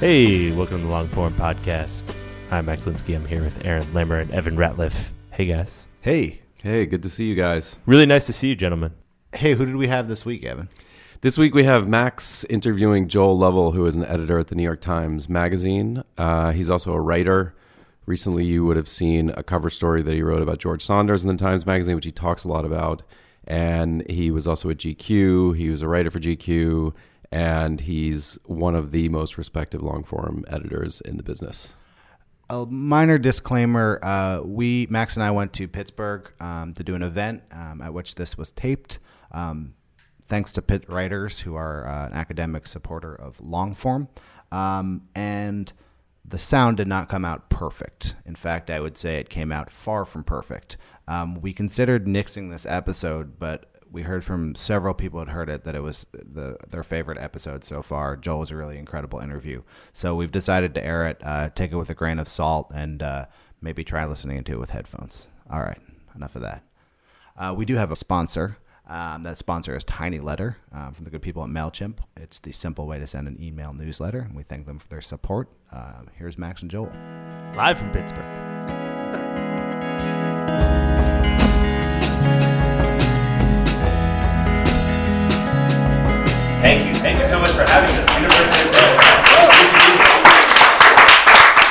Hey, welcome to the Long Form Podcast. I'm Max Linsky. I'm here with Aaron Lammer and Evan Ratliff. Hey, guys. Hey. Hey, good to see you guys. Really nice to see you, gentlemen. Hey, who did we have this week, Evan? This week we have Max interviewing Joel Lovell, who is an editor at the New York Times Magazine. Uh, he's also a writer. Recently, you would have seen a cover story that he wrote about George Saunders in the Times Magazine, which he talks a lot about. And he was also at GQ. He was a writer for GQ, and he's one of the most respected long form editors in the business. A minor disclaimer: uh, We Max and I went to Pittsburgh um, to do an event um, at which this was taped. Um, thanks to Pitt Writers, who are uh, an academic supporter of long form. Um, and the sound did not come out perfect. In fact, I would say it came out far from perfect. Um, we considered nixing this episode, but we heard from several people had heard it that it was the their favorite episode so far. Joel was a really incredible interview, so we've decided to air it, uh, take it with a grain of salt, and uh, maybe try listening to it with headphones. All right, enough of that. Uh, we do have a sponsor. Um, that sponsor is Tiny Letter um, from the good people at MailChimp. It's the simple way to send an email newsletter, and we thank them for their support. Uh, here's Max and Joel. Live from Pittsburgh. Thank you. Thank you so much for having us. University of.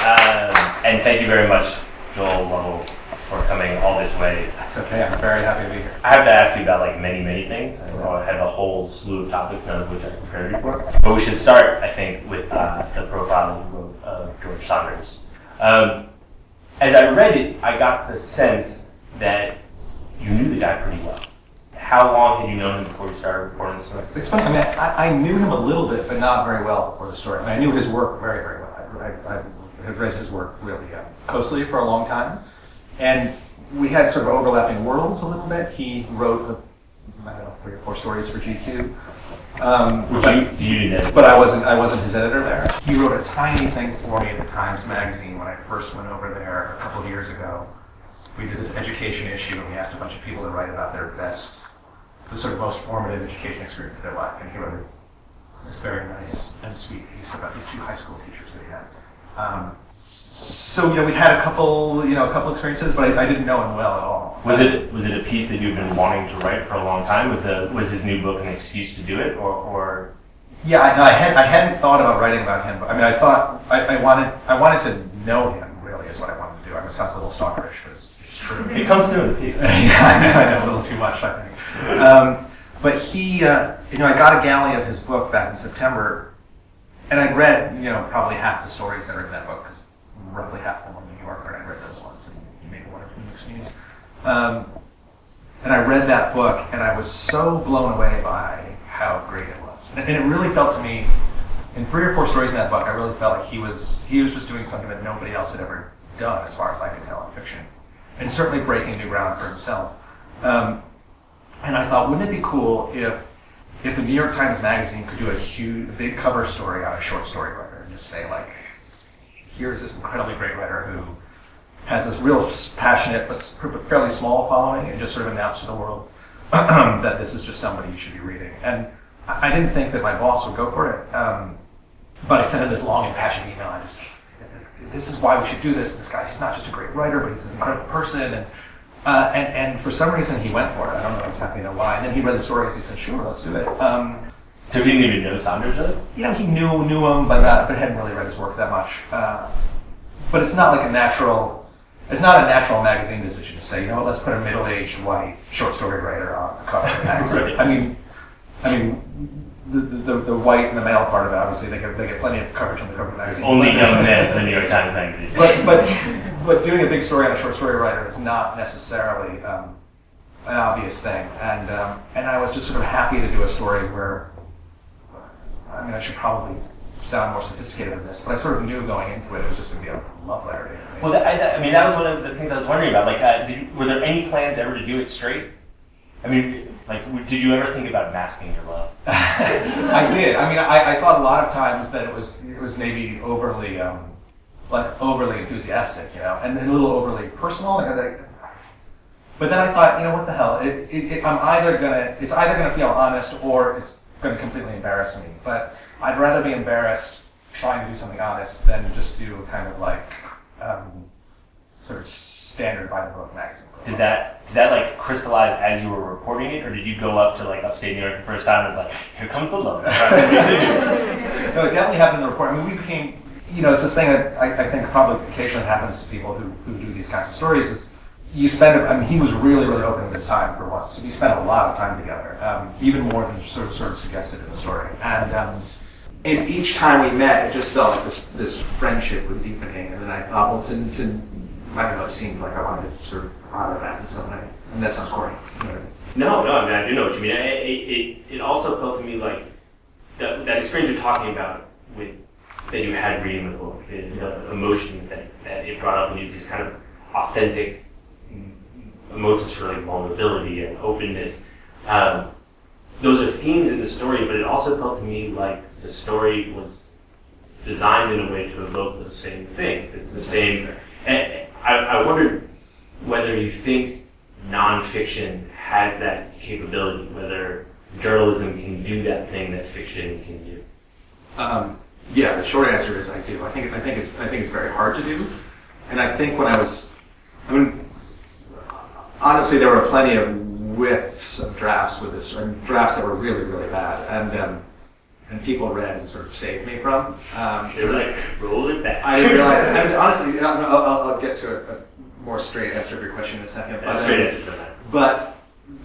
Um, and thank you very much, Joel Lovell, for coming all this way. That's okay. I'm very happy to be here. I have to ask you about like many, many things. I know I have a whole slew of topics, none of which I prepared you for. But we should start, I think, with uh, the profile you wrote of George Saunders. Um, as I read it, I got the sense that you knew the guy pretty well. How long had you known him before you started reporting the story? It's funny. I mean, I, I knew him a little bit, but not very well before the story. I mean, I knew his work very, very well. I, I, I had read his work really uh, closely for a long time, and we had sort of overlapping worlds a little bit. He wrote, a, I don't know, three or four stories for GQ. Um, Which but, you, you but I wasn't. I wasn't his editor there. He wrote a tiny thing for me in the Times Magazine when I first went over there a couple of years ago. We did this education issue, and we asked a bunch of people to write about their best, the sort of most formative education experience of their life. And he wrote this very nice and sweet piece about these two high school teachers that he had. Um, so you know, we had a couple, you know, a couple experiences, but I, I didn't know him well at all. Was it was it a piece that you've been wanting to write for a long time? Was the was his new book an excuse to do it, or, or Yeah, I, no, I, had, I hadn't thought about writing about him. But, I mean, I thought I, I wanted I wanted to know him. Really, is what I wanted to do. I mean, it sounds a little stalkerish, but it's, it's true. it comes through in the piece? yeah, I know, I know a little too much, I think. Um, but he, uh, you know, I got a galley of his book back in September, and I'd read, you know, probably half the stories that are in that book, because roughly half of them were New Yorker, and I read those ones, and one or two mixed. Um, and I read that book, and I was so blown away by how great it was. And, and it really felt to me, in three or four stories in that book, I really felt like he was he was just doing something that nobody else had ever done, as far as I could tell in fiction, and certainly breaking new ground for himself. Um, and I thought, wouldn't it be cool if if the New York Times Magazine could do a huge, big cover story on a short story writer and just say like, here's this incredibly great writer who has this real passionate but fairly small following, and just sort of announce to the world that this is just somebody you should be reading. And I didn't think that my boss would go for it. Um, but I sent him this long, impassioned email. I just, this is why we should do this. This guy, he's not just a great writer, but he's an incredible person. And, uh, and, and for some reason, he went for it. I don't know exactly know why. And then he read the stories. And he said, sure, let's do it. Um, So he didn't even know Saunders really? you know, he knew knew him, but uh, but hadn't really read his work that much. Uh, but it's not like a natural. It's not a natural magazine decision to say, you know what, let's put a middle-aged white short story writer on the cover of the magazine. Right. I mean, I mean, the, the, the white and the male part of it, obviously, they get they get plenty of coverage on the cover of the magazine. Only But- young men in the New York Times magazine. but but but doing a big story on a short story writer is not necessarily um, an obvious thing, and um, and I was just sort of happy to do a story where I mean I should probably sound more sophisticated than this, but I sort of knew going into it it was just going to be a love letter. to him, Well, that, I, I mean, that was one of the things I was wondering about. Like, uh, did were there any plans ever to do it straight? I mean, like, did you ever think about masking your love? I did. I mean, I, I thought a lot of times that it was it was maybe overly um, like overly enthusiastic, you know, and then a little overly personal. Like, but then I thought, you know, what the hell? It, it, it, I'm either gonna it's either gonna feel honest or it's gonna completely embarrass me. But I'd rather be embarrassed trying to do something honest than just do kind of like um, sort of standard by the book magazine. Did that did that like crystallize as you were reporting it, or did you go up to like upstate New York the first time and it's like, here comes the love? no, it definitely happened in the report. I mean, we became, you know, it's this thing that I, I think probably occasionally happens to people who, who do these kinds of stories is you spend, I mean, he was really, really open with his time for once. We spent a lot of time together, um, even more than sort of, sort of suggested in the story. And, um, and each time we met, it just felt like this, this friendship was deepening. And then I thought, well, to, to I don't know, it seemed like I wanted to sort of honor that in some way. And that sounds corny. you know what I mean? No, no, I mean, I do know what you mean. It, it, it, it also felt to me like that, that experience you're talking about with that you had reading the book, the, the emotions that, that it brought up in you, these kind of authentic emotions for like vulnerability and openness. Um, those are themes in the story, but it also felt to me like the story was designed in a way to evoke those same things. It's the same. And I, I wondered whether you think nonfiction has that capability, whether journalism can do that thing that fiction can do. Um, yeah, the short answer is I do. I think I think it's I think it's very hard to do, and I think when I was, I mean, honestly, there were plenty of whiffs of drafts with this, and drafts that were really really bad, and um, and people read and sort of saved me from. Um, They're like, roll it back. I didn't realize. I mean, honestly, I'll, I'll, I'll get to a, a more straight answer of your question in a second. but, That's um, answer to that. but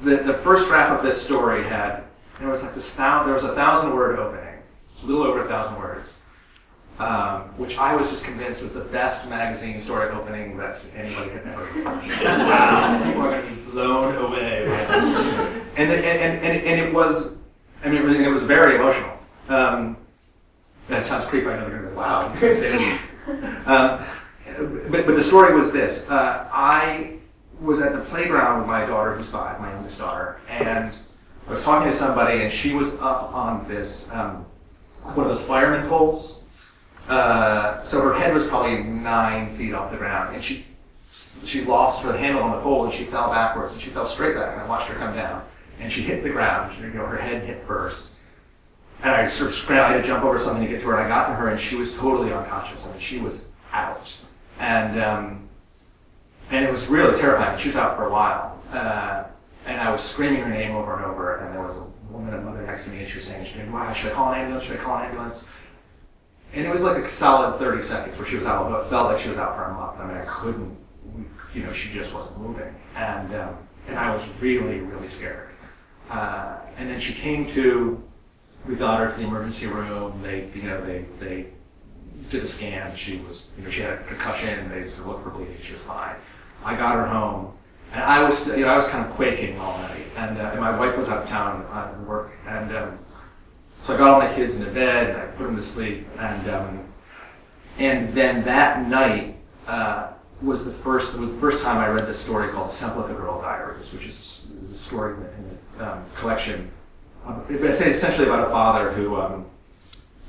the, the first draft of this story had there was like this thou, there was a thousand word opening, a little over a thousand words, um, which I was just convinced was the best magazine story opening that anybody had ever. wow, people are going to be blown away. And, the, and, and, and it was, I mean, it was, it was very emotional. Um, that sounds creepy. I know they're going to be wow. you can say that. Um, but, but the story was this. Uh, I was at the playground with my daughter, who's five, my youngest daughter, and I was talking to somebody, and she was up on this um, one of those fireman poles. Uh, so her head was probably nine feet off the ground, and she she lost her handle on the pole, and she fell backwards, and she fell straight back, and I watched her come down, and she hit the ground. You know, her head hit first, and I sort of scrambled. To jump over something to get to her. And I got to her, and she was totally unconscious. I mean, she was out, and um, and it was really terrifying. She was out for a while, uh, and I was screaming her name over and over. And there was a woman, a mother next to me, and she was saying, she, "Wow, should I call an ambulance? Should I call an ambulance?" And it was like a solid 30 seconds where she was out. but It felt like she was out for a month. I mean, I couldn't, you know, she just wasn't moving, and um, and I was really, really scared. Uh, and then she came to. We got her to the emergency room. They, you know, they they did a scan. She was, you know, she had a concussion. They sort of looked for bleeding. She was fine. I got her home, and I was, you know, I was kind of quaking all night. And, uh, and my wife was out of town on work, and um, so I got all my kids into bed and I put them to sleep. And um, and then that night uh, was the first was the first time I read this story called Semplica Girl Diaries, which is the story in the, in the um, collection. It's essentially about a father who um,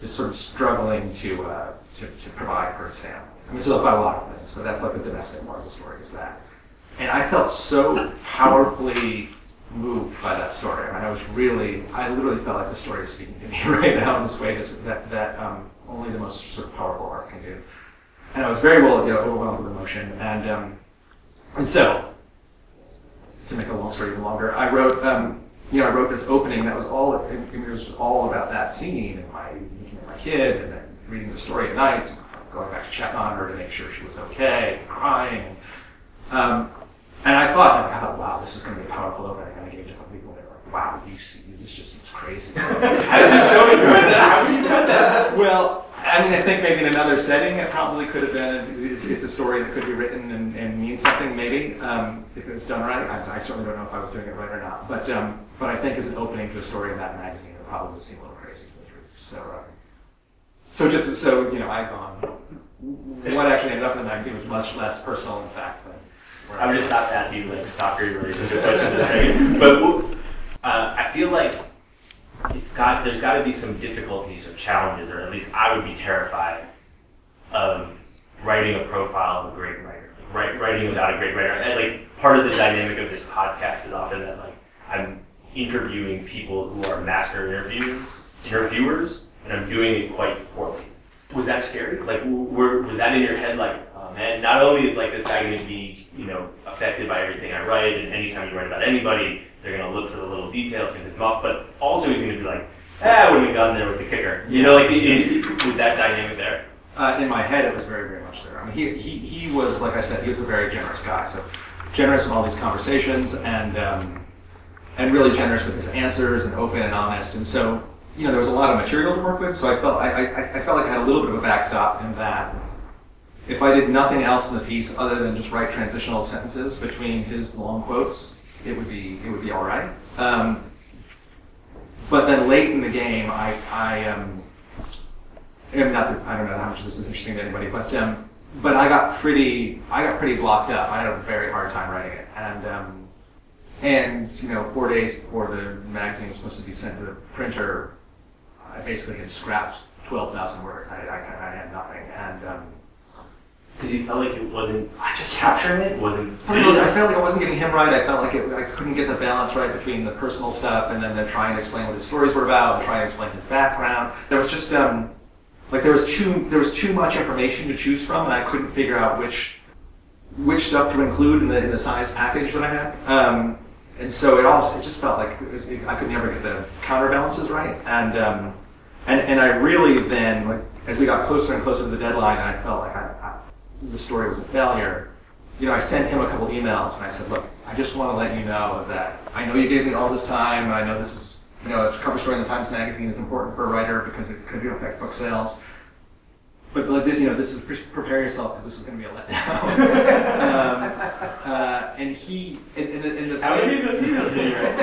is sort of struggling to, uh, to to provide for his family. I mean, it's about a lot of things, but that's like the domestic part of the story is that. And I felt so powerfully moved by that story. I mean, I was really, I literally felt like the story is speaking to me right now in this way that, that um, only the most sort of powerful art can do. And I was very well, you know, overwhelmed with emotion. And, um, and so, to make a long story even longer, I wrote, um, you know, I wrote this opening that was all, it, it was all about that scene and my, my kid and then reading the story at night, going back to check on her to make sure she was okay, crying. Um, and I thought, thought, wow, this is going to be a powerful opening. And I gave it to a people. They were like, wow, you see, this just seems crazy. I was just so impressed. How do you cut that? Well, I mean, I think maybe in another setting, it probably could have been. It's, it's a story that could be written and, and mean something, maybe um, if it's done right. I, I, certainly don't know if I was doing it right or not. But um, but I think as an opening to a story in that magazine, it probably seemed a little crazy to the truth. So uh, so just so you know, I gone. What actually ended up in the magazine was much less personal, in fact, than I would just stop asking you like stalker relationship questions in a second. But uh, I feel like it's got there's got to be some difficulties or challenges, or at least I would be terrified of writing a profile of a great writer, like, writing without a great writer. And like part of the dynamic of this podcast is often that like I'm interviewing people who are master interview interviewers, and I'm doing it quite poorly. Was that scary? Like, were, was that in your head? Like, oh man, not only is like this guy going to be, you know, affected by everything I write, and anytime you write about anybody, they're going to look for the little details in his mouth, but also he's going to be like, ah, I wouldn't have gone there with the kicker. You know, like, it, it, was that dynamic there? Uh, in my head, it was very, very much there. I mean, he, he, he was, like I said, he was a very generous guy. So generous in all these conversations and, um, and really generous with his answers and open and honest. And so, you know, there was a lot of material to work with. So I felt, I, I, I felt like I had a little bit of a backstop in that if I did nothing else in the piece other than just write transitional sentences between his long quotes, it would be it would be all right. Um, but then late in the game, I I um, am not that, I don't know how much this is interesting to anybody, but um, but I got pretty I got pretty blocked up. I had a very hard time writing it, and um, and you know four days before the magazine was supposed to be sent to the printer, I basically had scrapped twelve thousand words. I, I, I had nothing, and um, because you felt like it wasn't I just capturing it wasn't. I felt like I wasn't getting him right. I felt like it, I couldn't get the balance right between the personal stuff and then the trying to explain what his stories were about and trying to explain his background. There was just um, like there was too there was too much information to choose from, and I couldn't figure out which which stuff to include in the in the size package that I had. Um, and so it all it just felt like it, I could never get the counterbalances right, and um, and and I really then like as we got closer and closer to the deadline, I felt like I, I the story was a failure, you know, I sent him a couple emails and I said, look, I just want to let you know that I know you gave me all this time. I know this is, you know, a cover story in the Times Magazine is important for a writer because it could affect book sales. But like this, you know, this is prepare yourself because this is going to be a letdown. um, uh, and he, and, and, the, and the how many of those emails did you write?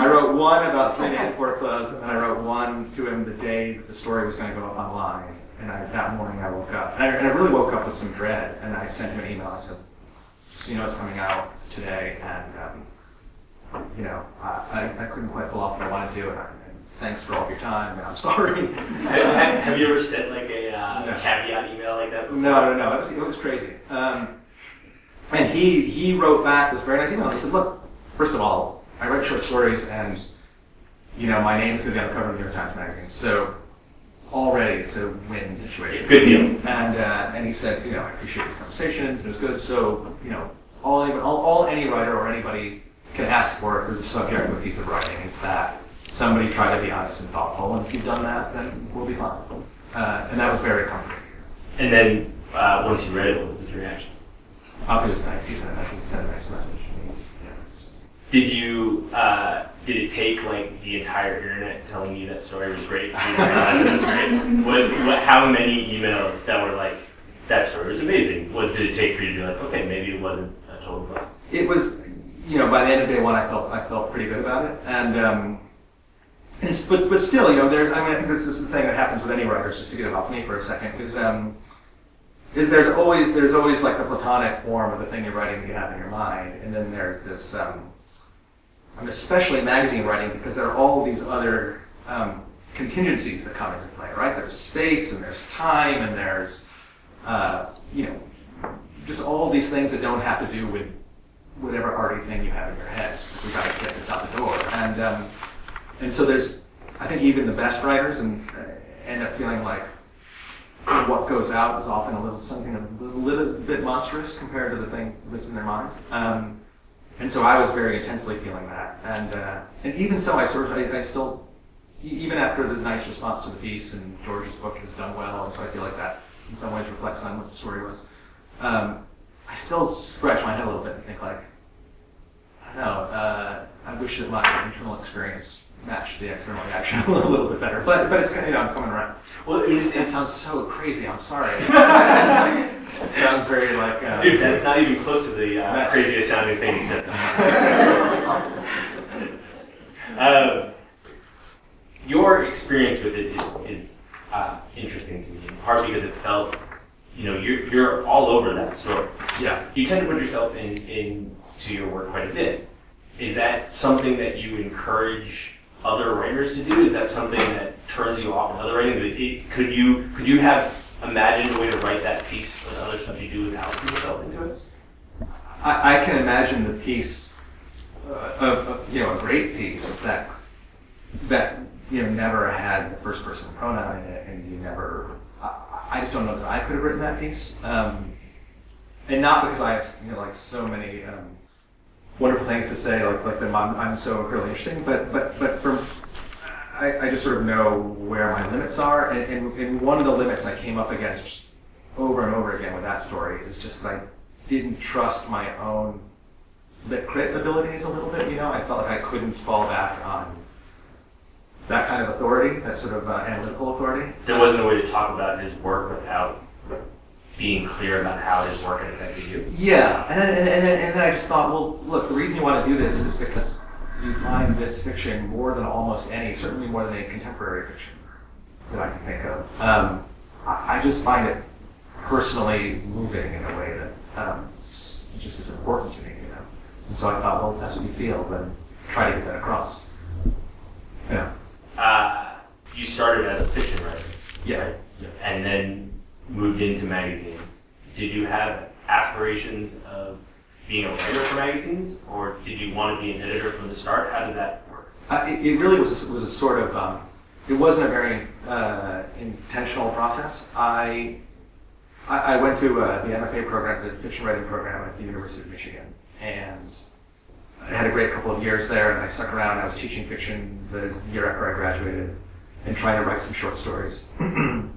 I wrote one about three days before it closed, and then I wrote one to him the day that the story was going to go up online. And I, that morning I woke up, and I, and I, really woke up with some dread. And I sent him an email. I said, "Just so you know, it's coming out today, and um, you know, I, I, couldn't quite pull off what I wanted to. And, I, and thanks for all of your time. And I'm sorry." have, have, you ever sent like a, uh, no. caveat email like that? Before? No, no, no. It was, it was crazy. Um, and he he wrote back this very nice email. He said, "Look, first of all, I write short stories, and you know, my name's going to be on the cover of the New York Times Magazine, so." Already it's a win situation. Good deal. And uh, and he said, you know, I appreciate these conversations. It was good. So you know, all, any, all, all any writer or anybody can ask for for the subject of a piece of writing is that somebody try to be honest and thoughtful. And if you've done that, then we'll be fine. Uh, and that was very comforting. And then uh, once you read it, what was his reaction? Oh, it was nice. He sent, he sent a nice message. Did you? Uh, did it take like the entire internet telling you that story was great? What, what, how many emails that were like, that story was amazing? What did it take for you to be like, okay, maybe it wasn't a total bust? It was, you know, by the end of day one, I felt I felt pretty good about it, and um, and but but still, you know, there's I mean, I think this is the thing that happens with any writers. Just to get it off me for a second, is um, is there's always there's always like the platonic form of the thing you're writing that you have in your mind, and then there's this. Um, um, especially magazine writing, because there are all these other um, contingencies that come into play, right? There's space and there's time and there's, uh, you know, just all these things that don't have to do with whatever arty thing you have in your head. We've got to get this out the door. And um, and so there's, I think even the best writers and uh, end up feeling like what goes out is often a little something a little, little bit monstrous compared to the thing that's in their mind. Um, and so I was very intensely feeling that. And uh, and even so, I sort of I, I still even after the nice response to the piece and George's book has done well, and so I feel like that in some ways reflects on what the story was. Um, I still scratch my head a little bit and think like, I don't know. Uh, I wish that my internal experience matched the external reaction a little bit better. But but it's kind of, you know I'm coming around. Well, it, It sounds so crazy. I'm sorry. it sounds very like. Uh, Dude, that's not even close to the uh, That's- craziest sounding thing you said to um, your experience with it is, is uh, interesting to me, in part because it felt, you know, you're, you're all over that story. yeah. You tend to put yourself in, into your work quite a bit. Is that something that you encourage other writers to do? Is that something that turns you off in other writings? It, it, could you could you have imagined a way to write that piece or the other stuff you do without yourself into it? I, I can imagine the piece, uh, you know, a great piece that that you know never had the first person pronoun in it, and you never. I, I just don't know that I could have written that piece, um, and not because I have you know like so many um, wonderful things to say, like like I'm, I'm so incredibly interesting, but but but from I, I just sort of know where my limits are, and, and, and one of the limits I came up against over and over again with that story is just I didn't trust my own lit crit abilities a little bit. You know, I felt like I couldn't fall back on that kind of authority, that sort of uh, analytical authority. There wasn't a way to talk about his work without being clear about how his work had affected you. Yeah, and and, and, and then I just thought, well, look, the reason you want to do this is because you find this fiction more than almost any, certainly more than any contemporary fiction that I can think of. Um, I, I just find it personally moving in a way that um, just is important to me, you know. And so I thought, well, if that's what you feel, then try to get that across. Yeah. Uh, you started as a fiction writer, Yeah. right? and then moved into magazines. Did you have aspirations of being a writer for magazines, or did you want to be an editor from the start? How did that work? Uh, it, it really was a, was a sort of um, it wasn't a very uh, intentional process. I I, went to uh, the MFA program, the fiction writing program at the University of Michigan, and I had a great couple of years there. And I stuck around. I was teaching fiction the year after I graduated, and trying to write some short stories.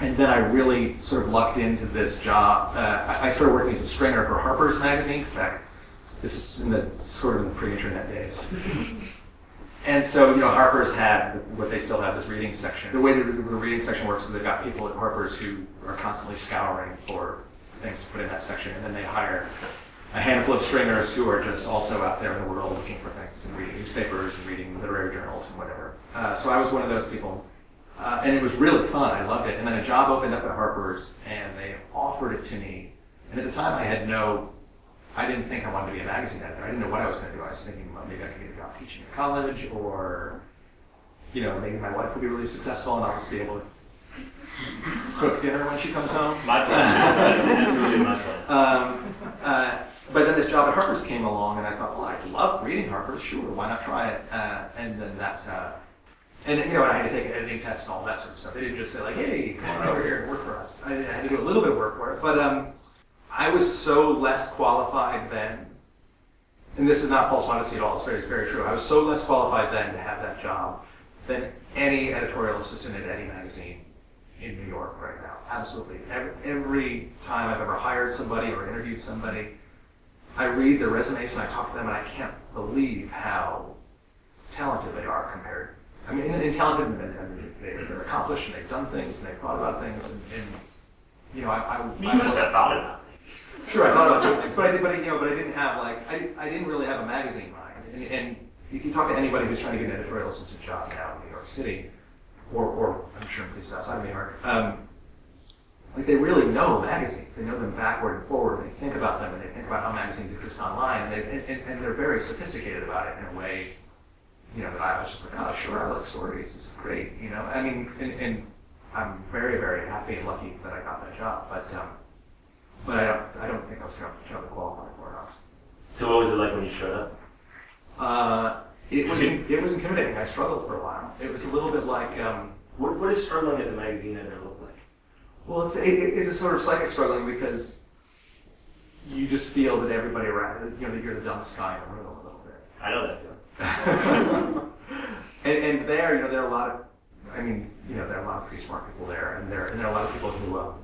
and then I really sort of lucked into this job. Uh, I, started working as a stringer for Harper's Magazine. Back, this is in the sort of in the pre-internet days. And so, you know, Harper's had what they still have this reading section. The way that the reading section works is they've got people at Harper's who are constantly scouring for things to put in that section, and then they hire a handful of stringers who are just also out there in the world looking for things and reading newspapers and reading literary journals and whatever. Uh, so I was one of those people, uh, and it was really fun. I loved it. And then a job opened up at Harper's, and they offered it to me. And at the time, I had no I didn't think I wanted to be a magazine editor. I didn't know what I was going to do. I was thinking well, maybe I could get a job teaching at college, or you know, maybe my wife will be really successful and I'll just be able to cook dinner when she comes home. My pleasure. Absolutely my pleasure. Um, uh, but then this job at Harper's came along, and I thought, well, I love reading Harper's. Sure, why not try it? Uh, and then that's uh, and you know, I had to take an editing test and all that sort of stuff. They didn't just say like, hey, come on over here and work for us. I, had to do a little bit of work for it, but um, I was so less qualified then. And this is not false modesty at all. It's very, very true. I was so less qualified then to have that job than any editorial assistant at any magazine in New York right now. Absolutely. Every, every time I've ever hired somebody or interviewed somebody, I read their resumes and I talk to them, and I can't believe how talented they are compared. I mean, and, and talented, and, and they're, they're accomplished, and they've done things, and they've thought about things, and, and you know, I, I, You I must have thought about things. Sure, I thought about certain things, but I did, but I, you know, but I didn't have like I, I didn't really have a magazine mind. And, and if you talk to anybody who's trying to get an editorial assistant job now in New York City, or, or I'm sure places outside of New York, um, like they really know magazines. They know them backward and forward. And they think about them, and they think about how magazines exist online, and, they, and, and, and they're very sophisticated about it in a way, you know, that I was just like, oh, sure, I like stories. This is great. You know, I mean, and, and I'm very, very happy and lucky that I got that job, but. Um, but I don't, I don't think I was going to qualify for it, honestly. So what was it like when you showed up? Uh, it was it was intimidating. I struggled for a while. It was a little bit like um, What, what does struggling as a magazine editor look like? well, it's it, it- it's a sort of psychic struggling because you just feel that everybody around you know that you're the dumbest guy in the room a little bit. I know that. and, and there, you know, there are a lot of, I mean, you know, there are a lot of pretty smart people there, and there, and there are a lot of people who, um,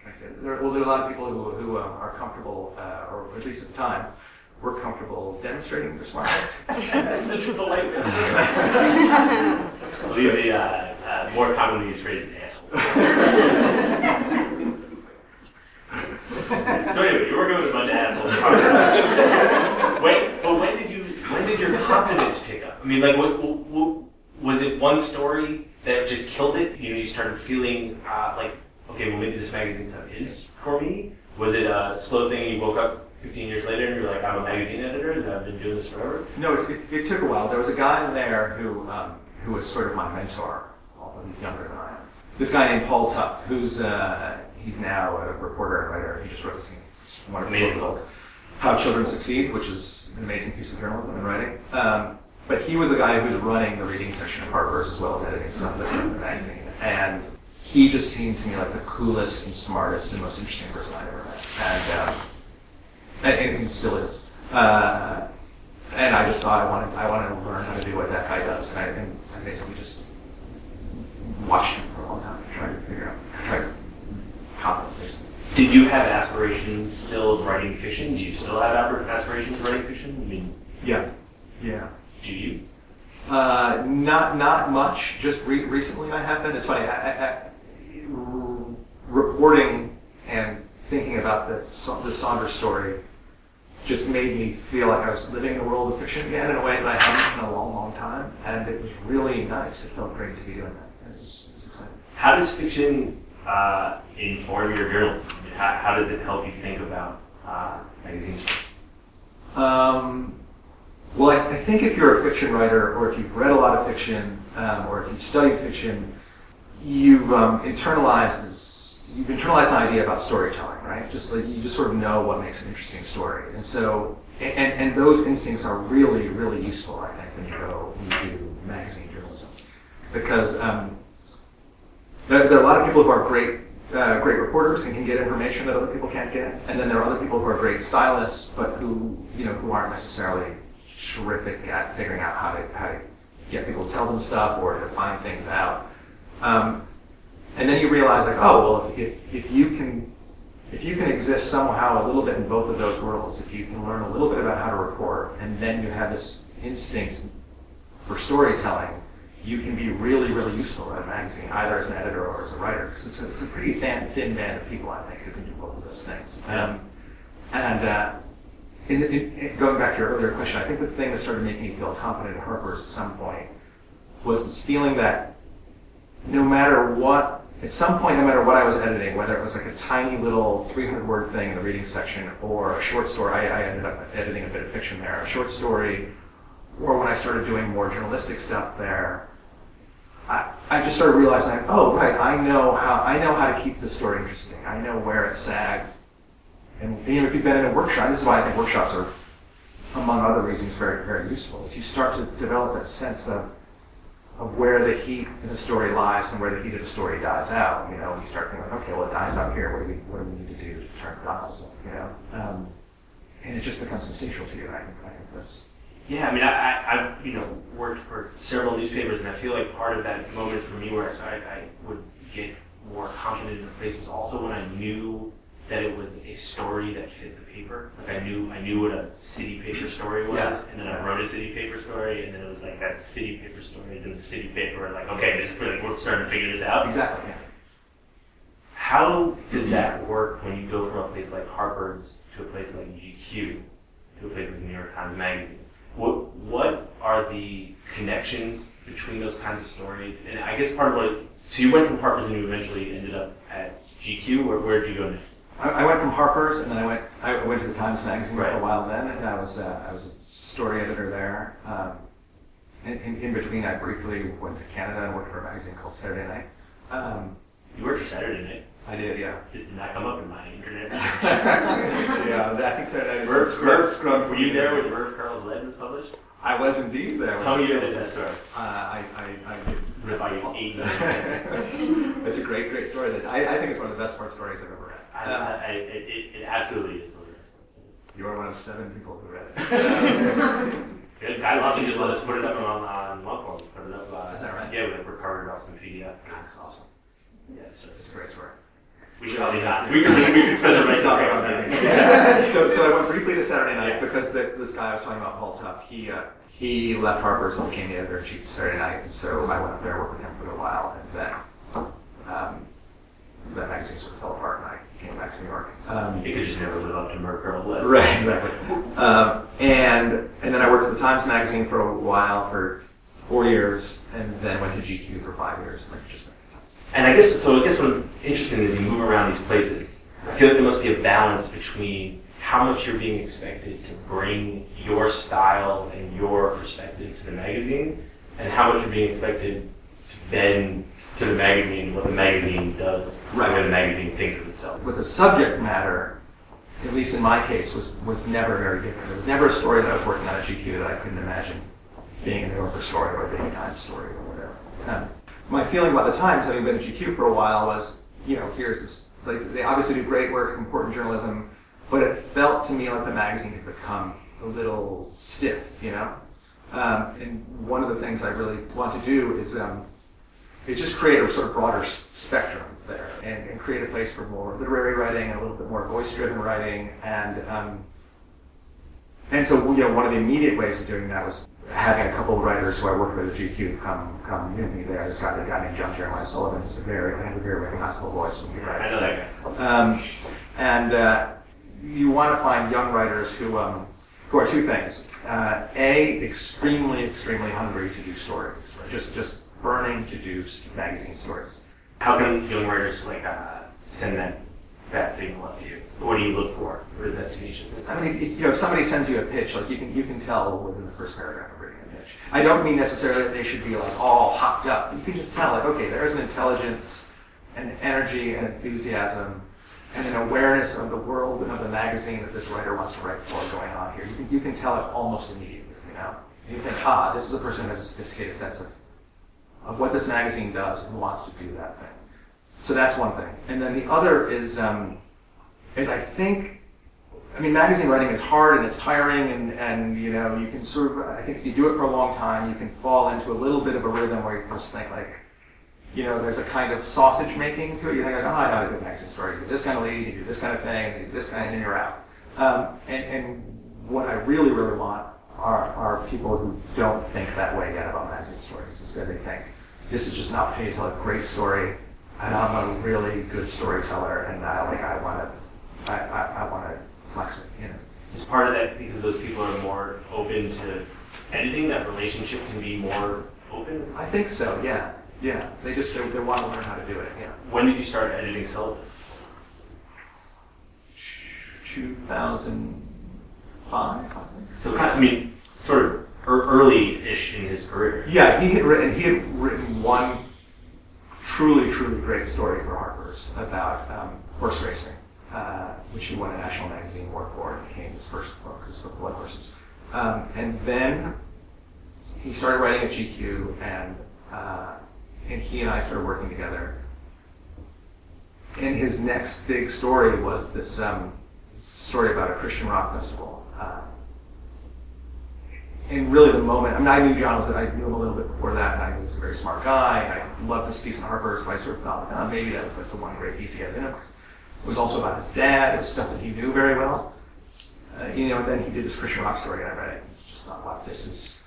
can I say, this? there, well, there are a lot of people who, who um, are comfortable, uh, or at least at the time, were comfortable demonstrating their smartness. Such a polite Leave the uh, uh, more commonly used phrase is asshole. so anyway, you're working with a bunch of assholes. Wait, but when did you? When did your confidence pick up? I mean, like, what, what, was it? One story that just killed it? You know, you started feeling uh, like, okay, well, maybe this magazine stuff is for me. Was it a slow thing? and You woke up 15 years later and you're like, I'm a magazine editor and I've been doing this forever. No, it, it, it took a while. There was a guy in there who, um, who was sort of my mentor, although he's younger than I am. This guy named Paul Tough, who's uh, he's now a reporter and writer. He just wrote this wonderful Amazing book How Children Succeed, which is an amazing piece of journalism and writing. Um, but he was the guy who was running the reading section of Harper's as well as editing stuff that's in the magazine. And he just seemed to me like the coolest and smartest and most interesting person I'd ever met. And, um, and, and still is. Uh, and I just thought I wanted I wanted to learn how to do what that guy does, and I, and I basically just watched him for a long time, trying to figure out, trying to copy basically. Did you have aspirations still of writing fiction? Do you still have aspirations of writing fiction? I mean, Yeah, yeah. do you? Uh, not not much. Just re- recently, I have been. It's funny. I, I, I, r- reporting and thinking about the the Saunders story just made me feel like I was living in a world of fiction again in a way that I hadn't in a long, long time, and it was really nice. It felt great to be doing that. It was, it was exciting. How does fiction uh, inform your journalism? How, how does it help you think about uh, magazine stories? Um, well, I, I think if you're a fiction writer, or if you've read a lot of fiction, um, or if you've studied fiction, you've um, internalized this, you've internalized an idea about storytelling, right? Just like you just sort of know what makes an interesting story, and so and, and those instincts are really really useful, I think, when you go when you do magazine journalism, because um, there, there are a lot of people who are great uh, great reporters and can get information that other people can't get, and then there are other people who are great stylists, but who you know who aren't necessarily terrific at figuring out how to how to get people to tell them stuff or to find things out. Um, and then you realize like, oh well, if, if, if you can if you can exist somehow a little bit in both of those worlds, if you can learn a little bit about how to report, and then you have this instinct for storytelling, you can be really, really useful at a magazine, either as an editor or as a writer, because it's a, it's a pretty thin, thin band of people, I think, who can do both of those things. Um, and uh, in, in, in, going back to your earlier question, I think the thing that started making me feel confident at Harper's at some point was this feeling that no matter what, at some point, no matter what I was editing, whether it was like a tiny little 300 word thing in the reading section or a short story, I, I ended up editing a bit of fiction there, a short story, or when I started doing more journalistic stuff there, I, I just started realizing, like, oh, right, I know how I know how to keep this story interesting. I know where it sags. And you know, if you've been in a workshop, this is why I think workshops are, among other reasons, very, very useful. Is you start to develop that sense of of where the heat in the story lies and where the heat of the story dies out. You know, you start thinking, like, okay, well, it dies out here. What do we what do we need to do to turn it dials? You know, um, and it just becomes instinctual to you. I think I think that's Yeah, I mean, I, I, I've you know worked for several newspapers, and I feel like part of that moment for me where I, I would get more confident in the place was also when I knew that it was a story that fit the paper. Like I knew I knew what a city paper story was, Yeah. and then I wrote a city paper story, and then it was like that city paper story is in the city paper. Like, okay, this is really we're starting to figure this out. exactly. Yeah. How does that work when you go from a place like Harper's to a place like GQ to a place like New York Times Magazine? What what are the connections between those kinds of stories? And I guess part of what so you went from Harper's and you eventually ended up at GQ. Where where did you go next? I, I went from Harper's and then I went I went to the Times Magazine for a while then, and I was uh, I was a story editor there. Um, in, in, in between, I briefly went to Canada and worked for a magazine called Saturday Night. Um, You worked for Saturday Night. I did, yeah. This did not come up in my internet. yeah, I think Saturday Night Merv, is Merv Scrum. were you there when Merv Carl's Lead was published? I was indeed there. Tell me your that story. Uh, I, I, I did. Rip out your eight million It's a great, great story. That's, I, I think it's one of the best sports stories I've ever read. I, Um, I, I, it, it, it absolutely is what it is. you are one of seven people who read it. Good. Guy Lawson just let us put it up on, on Longform. Put it up. Uh, Is that right? Yeah, we recorded it off some PDF. God, it's awesome. Yeah, it's, It's a great story. We should probably not. We could, we could spend the rest of the time. so, so I went briefly to Saturday Night because the, this guy I was talking about, Paul Tough, he uh, he left Harper's and became the editor in chief of Saturday Night, and so I went up there, worked with him for a while, and then um, that magazine sort of fell apart, and I came back to New York. Um, You could just never live up to Merv Carl's Lead. Right, exactly. Um, and and then I worked at the Times Magazine for a while, for four years, and then went to GQ for five years. And like, just And I guess so. I guess what's interesting is you move around these places. I feel like there must be a balance between how much you're being expected to bring your style and your perspective to the magazine, and how much you're being expected to bend to the magazine what the magazine does, Right. the way the magazine thinks of itself. But the subject matter, at least in my case, was was never very different. There was never a story that I was working on at GQ that I couldn't imagine being a New Yorker story or a Times story or whatever. Um, my feeling about the Times, having been at GQ for a while, was you know here's this. Like, they obviously do great work, important journalism, but it felt to me like the magazine had become a little stiff, you know. Um, and one of the things I really want to do is um, is just create a sort of broader spectrum there and, and create a place for more literary writing and a little bit more voice-driven writing and um, and so you know one of the immediate ways of doing that was having a couple of writers who I worked with at GQ come come meet me there. This guy, a guy named John Jeremiah Sullivan, who's a very has a very recognizable voice when he writes. I know that guy. Um, and uh, you want to find young writers who um, who are two things: uh, a, extremely, extremely hungry to do stories, right? just just burning to do magazine stories. How can young writers like uh, send that that signal up to you? What do you look for? What is that tenaciousness? I mean, if, you know, if somebody sends you a pitch, like you can you can tell within the first paragraph of reading a pitch. I don't mean necessarily that they should be like all hopped up. You can just tell, like, okay, there's an intelligence, and energy, and enthusiasm, and an awareness of the world and of the magazine that this writer wants to write for going on here. You can you can tell it almost immediately. You know, and you think, ah, this is a person who has a sophisticated sense of of what this magazine does and wants to do that thing. So that's one thing. And then the other is um, is I think I mean, magazine writing is hard and it's tiring, and, and you know, you can sort of, I think if you do it for a long time, you can fall into a little bit of a rhythm where you just think like, you know, there's a kind of sausage making to it. You think like, oh, I know a good magazine story. You do this kind of lead, you do this kind of thing, you do this kind, of, and you're out. Um, and, and what I really, really want are, are people who don't think that way yet about magazine stories. Instead, they think this is just an opportunity to tell a great story, and I'm a really good storyteller, and I like I want to, I, I, I want to flex it, you know. Is part of that because those people are more open to editing? That relationship can be more open. I think so. Yeah, yeah. They just they, they want to learn how to do it. Yeah. When did you start editing Sullivan? 2005. I think. So I mean, sort of er- early-ish in his career. Yeah, he had written he had written one truly truly great story for Harper's about um, horse racing, uh, which he won a national magazine award for. It became his first book, his book Blood Horses. Um, and then he started writing at GQ, and uh, and he and I started working together. And his next big story was this um, story about a Christian rock festival. Uh, and really the moment, I mean, I knew John was, I knew him a little bit before that, and I knew he was a very smart guy, and I loved this piece in Harper's, but I sort of thought, oh, maybe that was like the one great piece he has in. 'cause It was also about his dad, it was stuff that he knew very well. Uh, you know, and then he did this Christian rock story, and I read it, and just thought, wow, this is,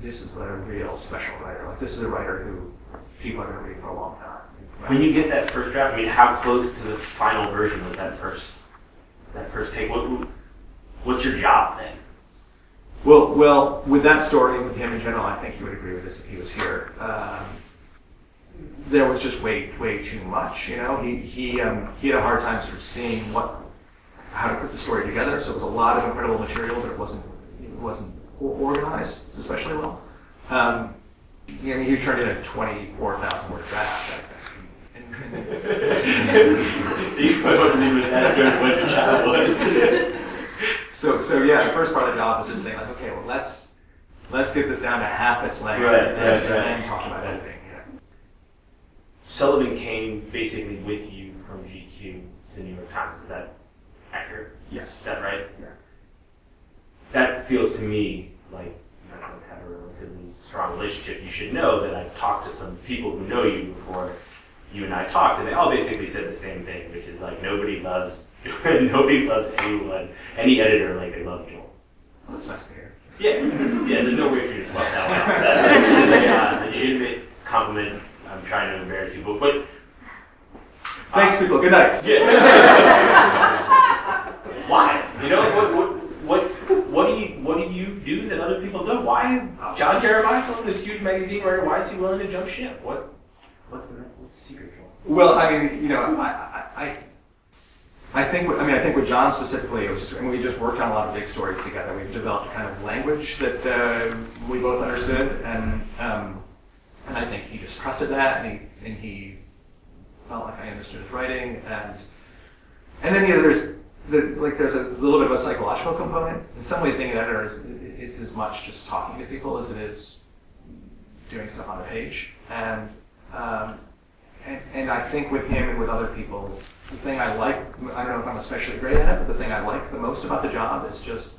this is a real special writer. Like, this is a writer who people are going to read for a long time. When you get that first draft, I mean, how close to the final version was that first that first take? What what's your job then? Well, well, with that story, with him in general, I think he would agree with this if he was here. Um, there was just way, way too much. You know, he he um, he had a hard time sort of seeing what how to put the story together. So it was a lot of incredible material, but it wasn't it wasn't organized especially well. Um, you know, he turned in a twenty-four thousand word draft, I think. And, and you put me with that as what your child was. So, so yeah, the first part of the job was just saying like, okay, well, let's let's get this down to half its length, Right, and, right, and right. then talk about editing. Yeah. Sullivan came basically with you from GQ to the New York Times. Is that accurate? Yes. Is that right? Yeah. That feels to me like you guys have a relatively strong relationship. You should know that I've talked to some people who know you before you and I talked, and they all basically said the same thing, which is like nobody loves nobody loves anyone, any editor like they love Joel. Well, that's nice to hear. Yeah, yeah. There's no way for you to slough that one off. That's a uh, legitimate compliment. I'm trying to embarrass you, but but Thanks, people. Good night. Yeah. why? You know what what what what do you what do you do that other people don't? Why is John Jeremiah Sullivan this huge magazine writer? Why is he willing to jump ship? What what's the what's the secret? Well, I mean, you know, I, I, I, think, I mean, I think with John specifically, it was just, mean, we just worked on a lot of big stories together. We've developed a kind of language that uh, we both understood, and um, and I think he just trusted that, and he and he felt like I understood his writing, and and then you know, there's the, like there's a little bit of a psychological component. In some ways, being an editor is it's as much just talking to people as it is doing stuff on the page, and um, and, and I think with him and with other people, the thing I like, I don't know if I'm especially great at it, but the thing I like the most about the job is just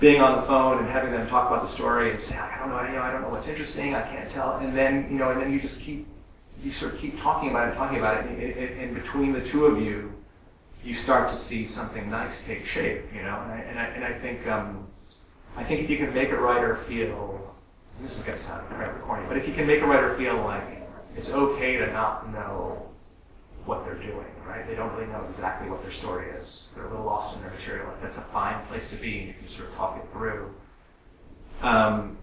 being on the phone and having them talk about the story and say, I don't know, you know, I don't know what's interesting, I can't tell, and then you know, and then you just keep, you sort of keep talking about it, talking about it, and, and, and between the two of you, you start to see something nice take shape, you know, and I, and I, and I think, um, I think if you can make a writer feel, this is going to sound incredibly corny, but if you can make a writer feel like it's okay to not know what they're doing, right? They don't really know exactly what their story is. They're a little lost in their material. Like, that's a fine place to be, and you can sort of talk it through. Um,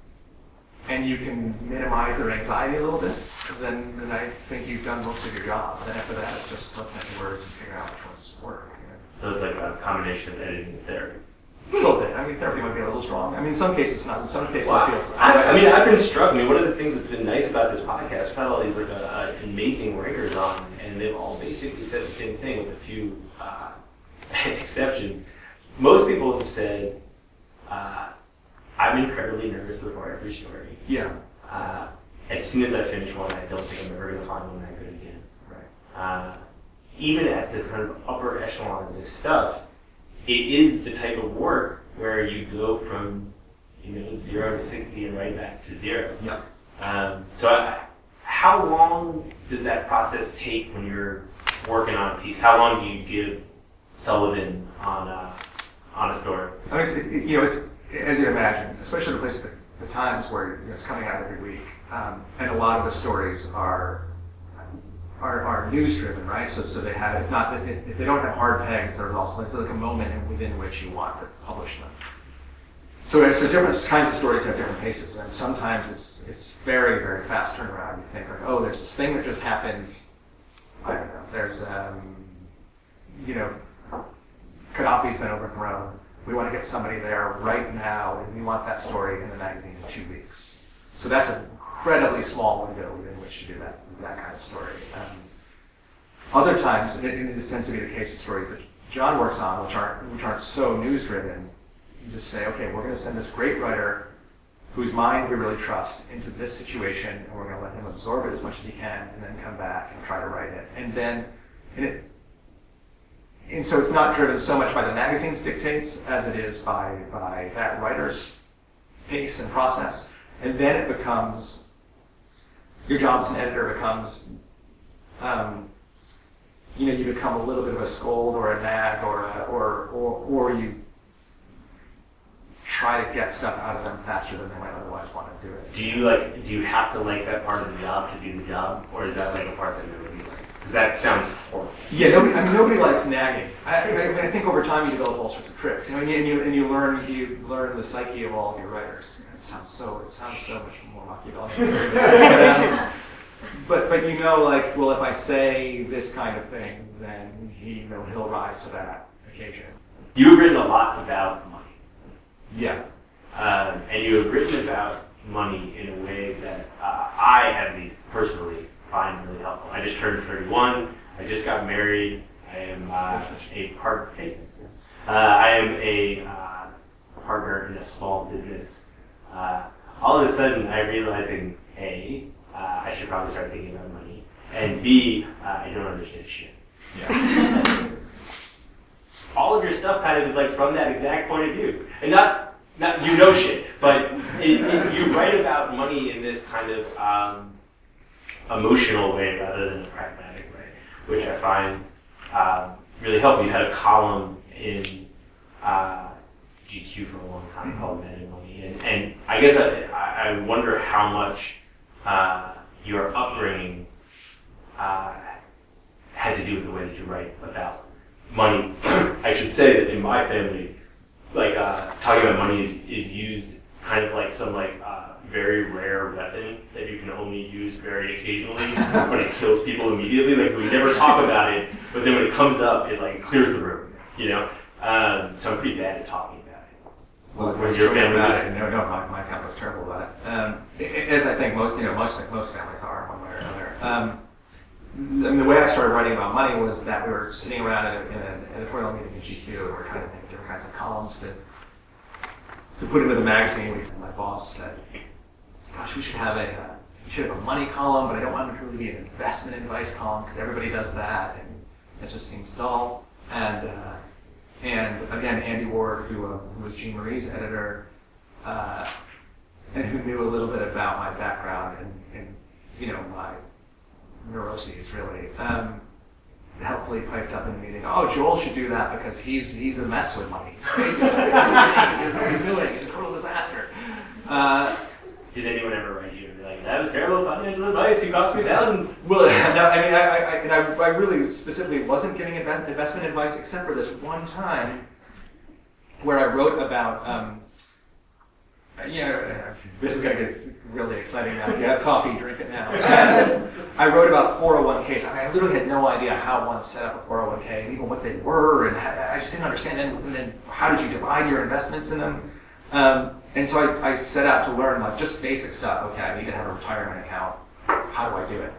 and you can minimize their anxiety a little bit, then, then I think you've done most of your job. Then after that, it's just looking at the words and figuring out which ones work. You know? So it's like a combination of editing and therapy. A little bit. I mean, therapy might be a little strong. I mean, in some cases it's not. In some cases Wow. it feels. I, I mean, I've been struck. I mean, one of the things that's been nice about this podcast, we've had all these like uh, uh, amazing writers on, and they've all basically said the same thing with a few uh, exceptions. Most people have said, uh, "I'm incredibly nervous before every story. yeah. Uh, as soon as I finish one, I don't think I'm ever going to find one that good again." Right. uh, even at this kind of upper echelon of this stuff, it is the type of work where you go from you know zero to sixty and right back to zero. Yeah. Um, so, I, how long does that process take when you're working on a piece? How long do you give Sullivan on a, on a story? I mean, it's, it, you know, it's as you imagine, especially the place the, the times where you know, it's coming out every week, um, and a lot of the stories are are, are news driven, right? So, so they have, if not, if, if they don't have hard pegs, there's also it's like a moment within which you want to publish them. So, so different kinds of stories have different paces, and sometimes it's it's very very fast turnaround. You think like, oh, there's this thing that just happened. I don't know. There's um, you know, Gaddafi's been overthrown. We want to get somebody there right now, and we want that story in the magazine in two weeks. So that's an incredibly small window within which to do that that kind of story. Um, other times, and, this tends to be the case with stories that John works on, which aren't which aren't so news driven. You just say, okay, we're going to send this great writer whose mind we really trust into this situation, and we're going to let him absorb it as much as he can, and then come back and try to write it. And then, and it, and so it's not driven so much by the magazine's dictates as it is by by that writer's pace and process. And then it becomes your job as an editor becomes, um, you know, you become a little bit of a scold or a nag or a, or or or you try to get stuff out of them faster than they might otherwise want to do it. Do you like? Do you have to like that part of the job to do the job, or is that like a part that nobody likes? Because that sounds horrible. Yeah, nobody, I mean, nobody likes nagging. I, I, mean, I think over time you develop all sorts of tricks, you know, and you, and you, and you learn you learn the psyche of all of your writers. It sounds so it sounds so much more Machiavellian. but, um, but but you know, like, well, if I say this kind of thing, then he, you know, he'll rise to that occasion. You've written a lot about money. Yeah. Um, and you have written about money in a way that uh, I, at least personally, find really helpful. I just turned 31. I just got married. I am uh, a part. Hey, uh, I am a uh, partner in a small business. Uh, all of a sudden, I'm realizing a uh, I should probably start thinking about money, and b uh, I don't understand shit. Yeah. all of your stuff kind of is like from that exact point of view, and not not you know shit, but it, it, you write about money in this kind of um, emotional way rather than a pragmatic way, which I find um, really helpful. You had a column in uh, GQ for a long time called Men and and, and I guess I, I wonder how much uh, your upbringing uh, had to do with the way that you write about money. I should say that in my family, like uh, talking about money is, is used kind of like some like uh, very rare weapon that you can only use very occasionally, but it kills people immediately. Like we never talk about it, but then when it comes up, it like clears the room. You know, um, so I'm pretty bad at talking. Well, Was your family about it? No, no, my, my family was terrible about it. Um, as I think most, you know, most most families are one way or another. Um, I mean, the way I started writing about money was that we were sitting around in, a, in an editorial meeting in GQ, and we were trying to think of different kinds of columns to to put into the magazine. And my boss said, "Gosh, we should have a uh, we should have a money column, but I don't want it to really be an investment advice column because everybody does that, and it just seems dull." And uh, and again, Andy Ward, who, uh, was Jeremiah's editor, uh, and who knew a little bit about my background and, and you know my neuroses really, um, helpfully piped up in the meeting. Oh, Joel should do that because he's he's a mess with money. He's crazy. he's insane. he's. He's a total disaster. Uh, Did anyone ever write "That was terrible financial advice. You cost me thousands. Well, no, I mean, I, I, and I, I really specifically wasn't giving invest, investment advice except for this one time where I wrote about, um, you know, this is going to get really exciting now. If you have coffee, drink it now. I wrote about 401ks. I, literally had no idea how one set up a 401k and even what they were, and I just didn't understand. And, and then how did you divide your investments in them? Um, and so I, I set out to learn like just basic stuff. Okay, I need to have a retirement account. How do I do it?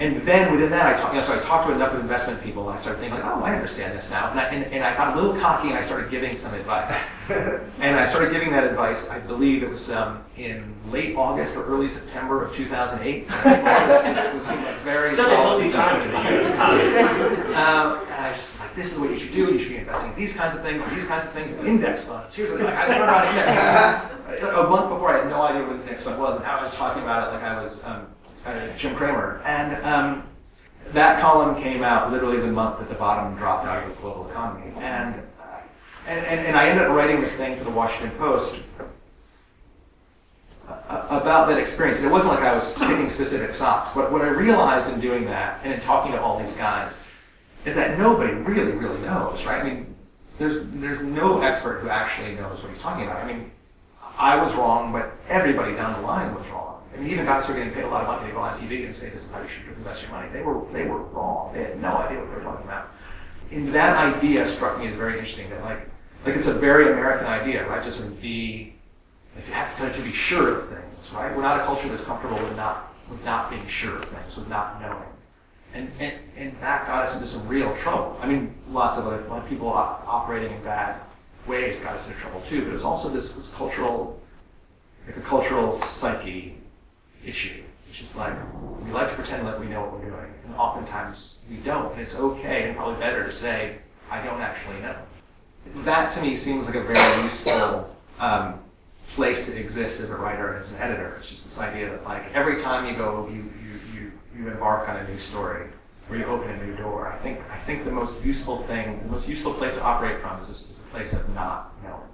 And then within that, I talked. You know, so I talked to enough of investment people. And I started thinking like, oh, I understand this now. And I, and, and I got a little cocky, and I started giving some advice. and I started giving that advice. I believe it was um, in late August or early September of 2008. August was, was seemed like very Such a healthy time for the U.S. economy." Um, and I was just like, this is what you should do. And you should be investing in these kinds of things, and these kinds of things, and index funds. Here's what like, I just learned about index funds. A month before, I had no idea what an index fund was, and I was talking about it like I was um, uh, Jim Cramer. And um, that column came out literally the month that the bottom dropped out of the global economy. And, uh, and, and, and I ended up writing this thing for the Washington Post about that experience. And it wasn't like I was picking specific stocks. But what I realized in doing that and in talking to all these guys is that nobody really, really knows, right? I mean, there's there's no expert who actually knows what he's talking about. I mean, I was wrong, but everybody down the line was wrong. I mean, even guys who are getting paid a lot of money to go on TV and say this is how you should invest your money, they were they were wrong. They had no idea what they were talking about. And that idea struck me as very interesting. That like like it's a very American idea, right? Just of be like to have to, to be sure of things, right? We're not a culture that's comfortable with not with not being sure of things, with not knowing. And, and, and that got us into some real trouble. I mean, lots of other like people operating in bad ways got us into trouble too. But it's also this, this cultural, like a cultural psyche issue, which is like we like to pretend like we know what we're doing, and oftentimes we don't. And it's okay and probably better to say I don't actually know. That to me seems like a very useful um, place to exist as a writer and as an editor. It's just this idea that like every time you go, you you you, you embark on a new story or you open a new door. I think I think the most useful thing, the most useful place to operate from is, is a place of not knowing.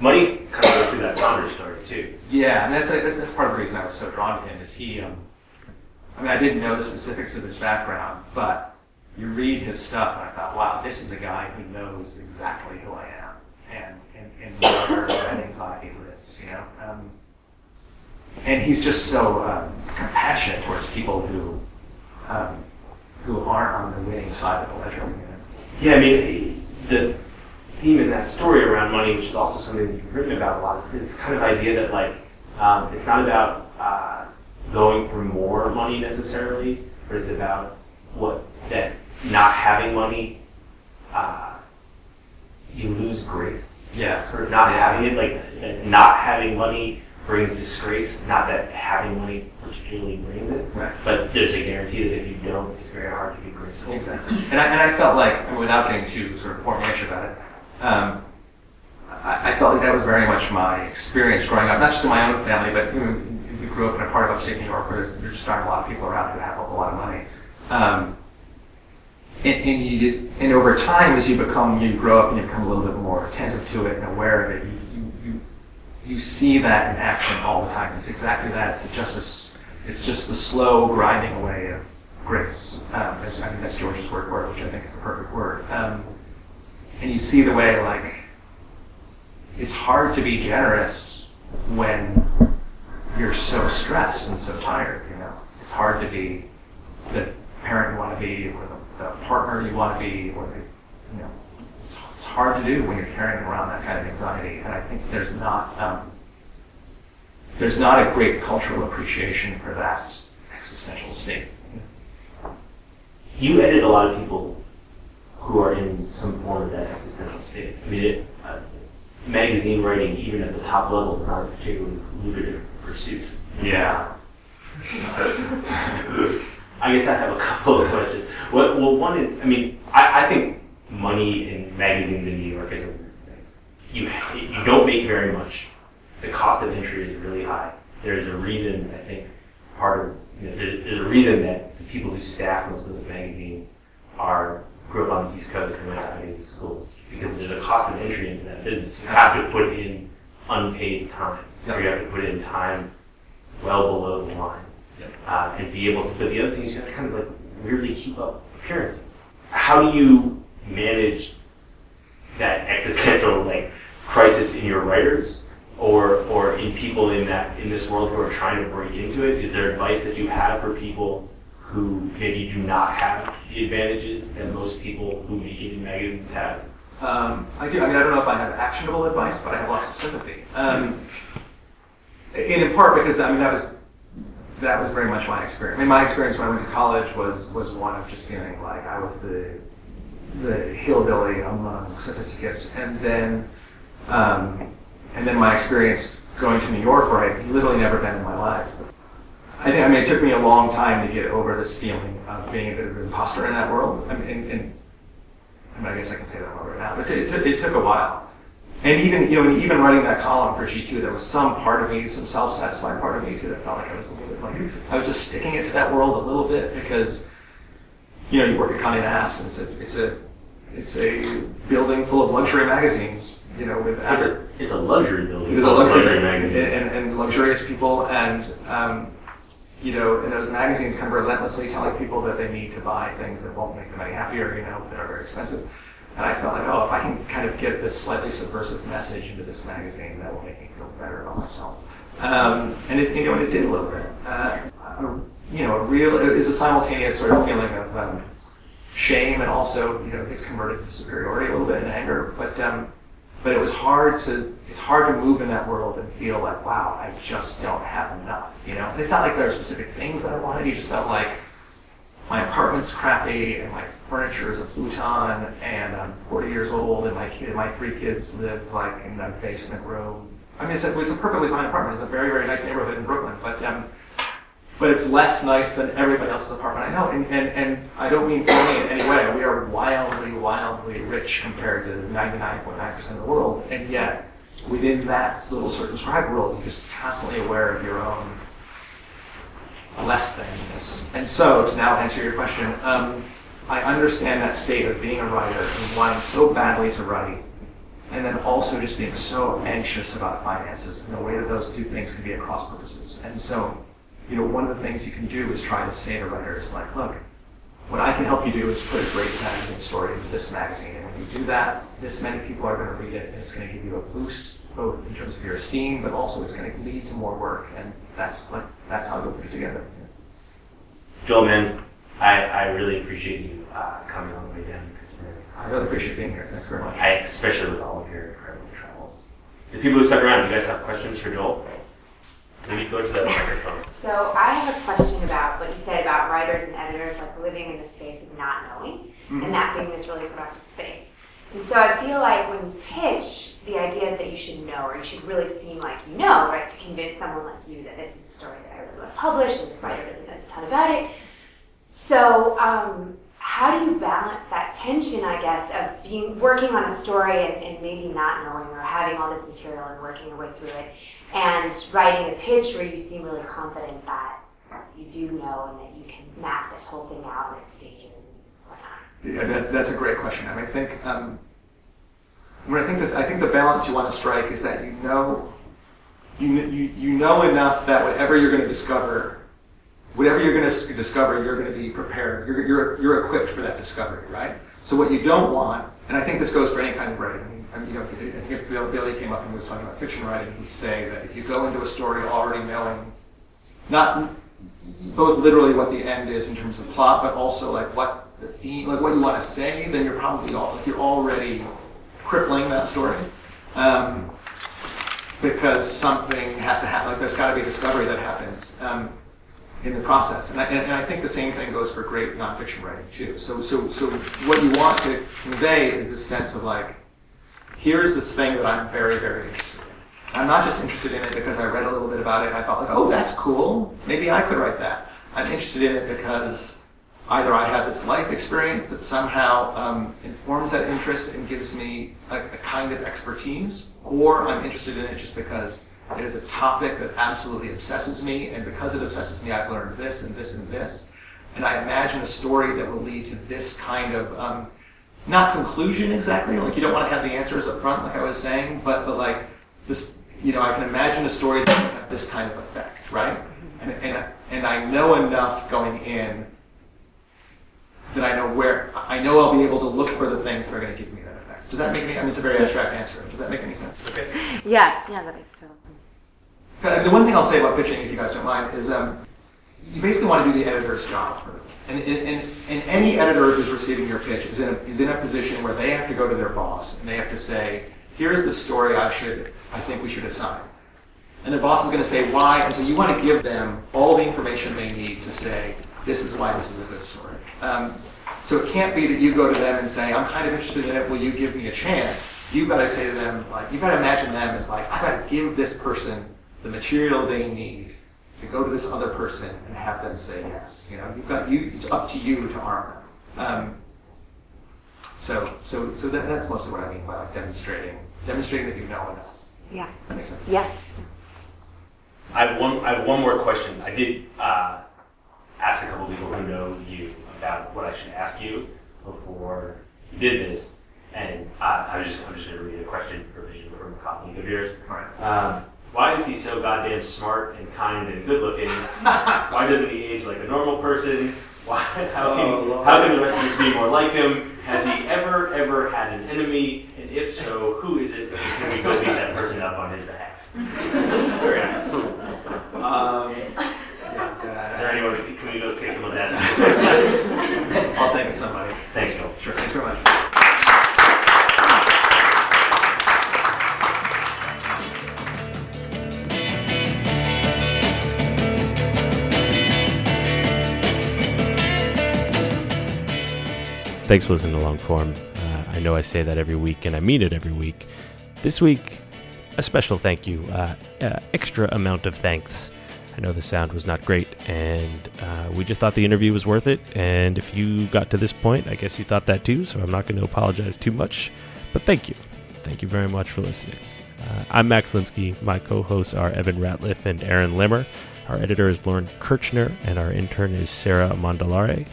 Money kind of goes through that Saunders story too. Yeah, and that's, that's that's part of the reason I was so drawn to him. Is he? Um, I mean, I didn't know the specifics of his background, but you read his stuff, and I thought, wow, this is a guy who knows exactly who I am and and, and where that anxiety lives. You know. Um, and he's just so um, compassionate towards people who um, who aren't on the winning side of the ledger. You know? Yeah, I mean, the theme in that story around money, which is also something that you've written about a lot, is this kind of idea that like um, it's not about uh, going for more money necessarily, but it's about what that not having money, uh, you lose grace. Yeah. Sort of not having it, like that not having money brings disgrace. Not that having money particularly brings it, Right. but there's a guarantee that if you don't, it's very hard to be graceful. Exactly. And I, and I felt like, without getting too sort of formation about it, um, I, I felt like that was very much my experience growing up, not just in my own family, but you know, we grew up in a part of upstate New York where there just aren't a lot of people around who have a lot of money. Um, and, and, you just, and over time, as you become, you grow up and you become a little bit more attentive to it and aware of it, you, you, you, see that in action all the time. It's exactly that. It's just this, it's just the slow grinding away of grace. Um, I mean, that's George's word for it, which I think is the perfect word. Um, and you see the way, like, it's hard to be generous when you're so stressed and so tired, you know. It's hard to be the parent you want to be, or the, the partner you want to be, or the, you know, it's, it's hard to do when you're carrying around that kind of anxiety. And I think there's not, um, there's not a great cultural appreciation for that existential state. You edit a lot of people who are in some form of that existential state. I mean, it, uh, magazine writing, even at the top level, is not a particularly lucrative pursuit. Yeah. I guess I have a couple of questions. What, well, one is, I mean, I, I think money in magazines in New York is a weird thing. You, you don't make very much. The cost of entry is really high. There's a reason, I think, part of, you know, there- there's a reason that the people who staff most of the magazines are grew up on the East Coast and went out to these schools because there's a cost of entry into that business. You have to put in unpaid time, or you have to put in time well below the line uh, and be able to. But the other thing is you have to kind of like weirdly keep up appearances. How do you manage that existential like crisis in your writers or or in people in that in this world who are trying to break into it? Is there advice that you have for people who maybe do not have the advantages that most people who make it in magazines have? Um, I do. I mean, I don't know if I have actionable advice, but I have lots of sympathy. Um, and in part because I mean that was that was very much my experience. I mean, my experience when I went to college was was one of just feeling like I was the the hillbilly among sophisticates, and then um, and then my experience going to New York, where I'd literally never been in my life. I think I mean it took me a long time to get over this feeling of being a bit of an imposter in that world. I mean, and, and I, mean, I guess I can say that word right now, but it, it, it took a while. And even you know, and even writing that column for GQ, there was some part of me, some self-satisfied part of me too, that felt like I was a little bit like I was just sticking it to that world a little bit because you know you work at Condé Nast, and it's a it's a it's a building full of luxury magazines, you know, with It's a, it's a luxury building. it is a luxury luxury and, magazines. and, and luxurious people, and um, you know, and those magazines kind of relentlessly telling people that they need to buy things that won't make them any happier, you know, that are very expensive. And I felt like, oh, if I can kind of get this slightly subversive message into this magazine, that will make me feel better about myself. Um, and it, you know, and it did a little bit. Uh, a, you know, a real is a simultaneous sort of feeling of um, shame and also, you know, it's converted to superiority a little bit in anger. But um, but it was hard to it's hard to move in that world and feel like, wow, I just don't have enough. You know, and it's not like there are specific things that I wanted. You just felt like my apartment's crappy and my furniture is a futon and I'm 40 years old and my kid, my three kids live like in a basement room. I mean, it's a, it's a perfectly fine apartment. It's a very, very nice neighborhood in Brooklyn, but um, but it's less nice than everybody else's apartment I know. And, and, and I don't mean phony in any way. We are wildly, wildly rich compared to 99.9% of the world. And yet, within that little circumscribed world, you're just constantly aware of your own less thanness. And so, to now answer your question, um, I understand that state of being a writer and wanting so badly to write, and then also just being so anxious about finances and the way that those two things can be at cross purposes. And so, you know, one of the things you can do is try to say to writers, like, look, what I can help you do is put a great magazine story into this magazine. And when you do that, this many people are going to read it, and it's going to give you a boost, both in terms of your esteem, but also it's going to lead to more work. And that's like that's how you'll put it together. Joel, man, I, I really appreciate you uh, coming all the way down to Pittsburgh. I really appreciate being here. Thanks very much. I, especially with all of your incredible travel. The people who stuck around, you guys have questions for Joel? So go to the microphone. So I have a question about what you said about writers and editors like living in the space of not knowing, and that being this really productive space. And so I feel like when you pitch, the idea is that you should know, or you should really seem like you know, right, to convince someone like you that this is a story that I really want to publish, and this writer really knows a ton about it. So um, how do you balance that tension, I guess, of being working on a story and, and maybe not knowing, or having all this material and working your way through it, and writing a pitch where you seem really confident that you do know and that you can map this whole thing out in its stages and whatnot? Yeah, that's, that's a great question. I mean, I think um, I think that I think the balance you want to strike is that you know you, you, you know enough that whatever you're going to discover, whatever you're going to discover, you're going to be prepared. You're, you're, you're equipped for that discovery, right? So what you don't want, and I think this goes for any kind of writing. You know, if Bill, Billy came up and was talking about fiction writing, he'd say that if you go into a story already knowing, not both literally what the end is in terms of plot, but also like what the theme, like what you want to say, then you're probably all, like you're already crippling that story. Um, because something has to happen, like there's got to be a discovery that happens um, in the process. And I, and, and I think the same thing goes for great nonfiction writing too. So, so, so what you want to convey is this sense of like, here's this thing that I'm very, very interested in. I'm not just interested in it because I read a little bit about it and I thought like, oh, that's cool. Maybe I could write that. I'm interested in it because either I have this life experience that somehow um, informs that interest and gives me a, a kind of expertise, or I'm interested in it just because it is a topic that absolutely obsesses me, and because it obsesses me, I've learned this and this and this. And I imagine a story that will lead to this kind of, um, not conclusion exactly, like you don't want to have the answers up front, like I was saying, but, but like this, you know, I can imagine a story that would have this kind of effect, right? And, and, and I know enough going in that I know where, I know I'll be able to look for the things that are going to give me that effect. Does that make any, I mean, it's a very abstract answer. Does that make any sense? Okay. Yeah, yeah, that makes total sense. Uh, The one thing I'll say about pitching, if you guys don't mind, is um, you basically want to do the editor's job for them. And, and, and, any editor who's receiving your pitch is in, a, is in a position where they have to go to their boss and they have to say, here's the story I should, I think we should assign. And their boss is going to say why, and so you want to give them all the information they need to say, this is why this is a good story. Um, so it can't be that you go to them and say, I'm kind of interested in it, will you give me a chance? You've got to say to them, like, you've got to imagine them as like, I've got to give this person the material they need to go to this other person and have them say yes. You know, you've got you. It's up to you to arm them. Um, so, so, so that, that's mostly what I mean by like demonstrating, demonstrating that you know enough. Yeah. Does that make sense? Yeah. I have one. I have one more question. I did uh, ask a couple people who know you about what I should ask you before you did this, and uh, I was just I'm just going to read a question verbatim from a colleague of yours. All right. Um, why is he so goddamn smart and kind and good looking? why doesn't he age like a normal person? Why, how, can, how can the rest of us be more like him? Has he ever, ever had an enemy? And if so, who is it? Can we go beat that person up on his behalf? Very nice. Is Um, there anyone, can we go kick someone's ass? I'll think of somebody. Thanks, Joel. Sure. Thanks very much. Thanks for listening to Longform. Uh, I know I say that every week, and I mean it every week. This week, a special thank you, uh, uh, extra amount of thanks. I know the sound was not great, and uh, we just thought the interview was worth it. And if you got to this point, I guess you thought that too, so I'm not going to apologize too much. But thank you. Thank you very much for listening. Uh, I'm Max Linsky. My co hosts are Evan Ratliff and Aaron Lammer. Our editor is Lauren Kirchner, and our intern is Sarah Mandalare.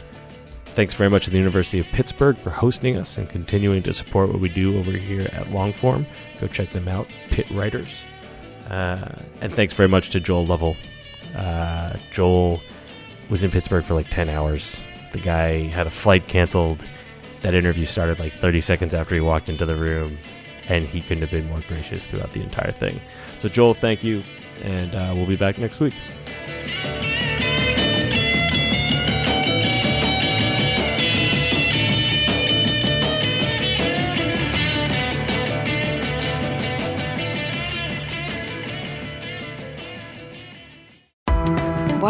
Thanks very much to the University of Pittsburgh for hosting us and continuing to support what we do over here at Longform. Go check them out, Pitt Writers. Uh, and thanks very much to Joel Lovell. Uh, Joel was in Pittsburgh for like 10 hours. The guy had a flight canceled. That interview started like 30 seconds after he walked into the room, and he couldn't have been more gracious throughout the entire thing. So, Joel, thank you, and uh, we'll be back next week.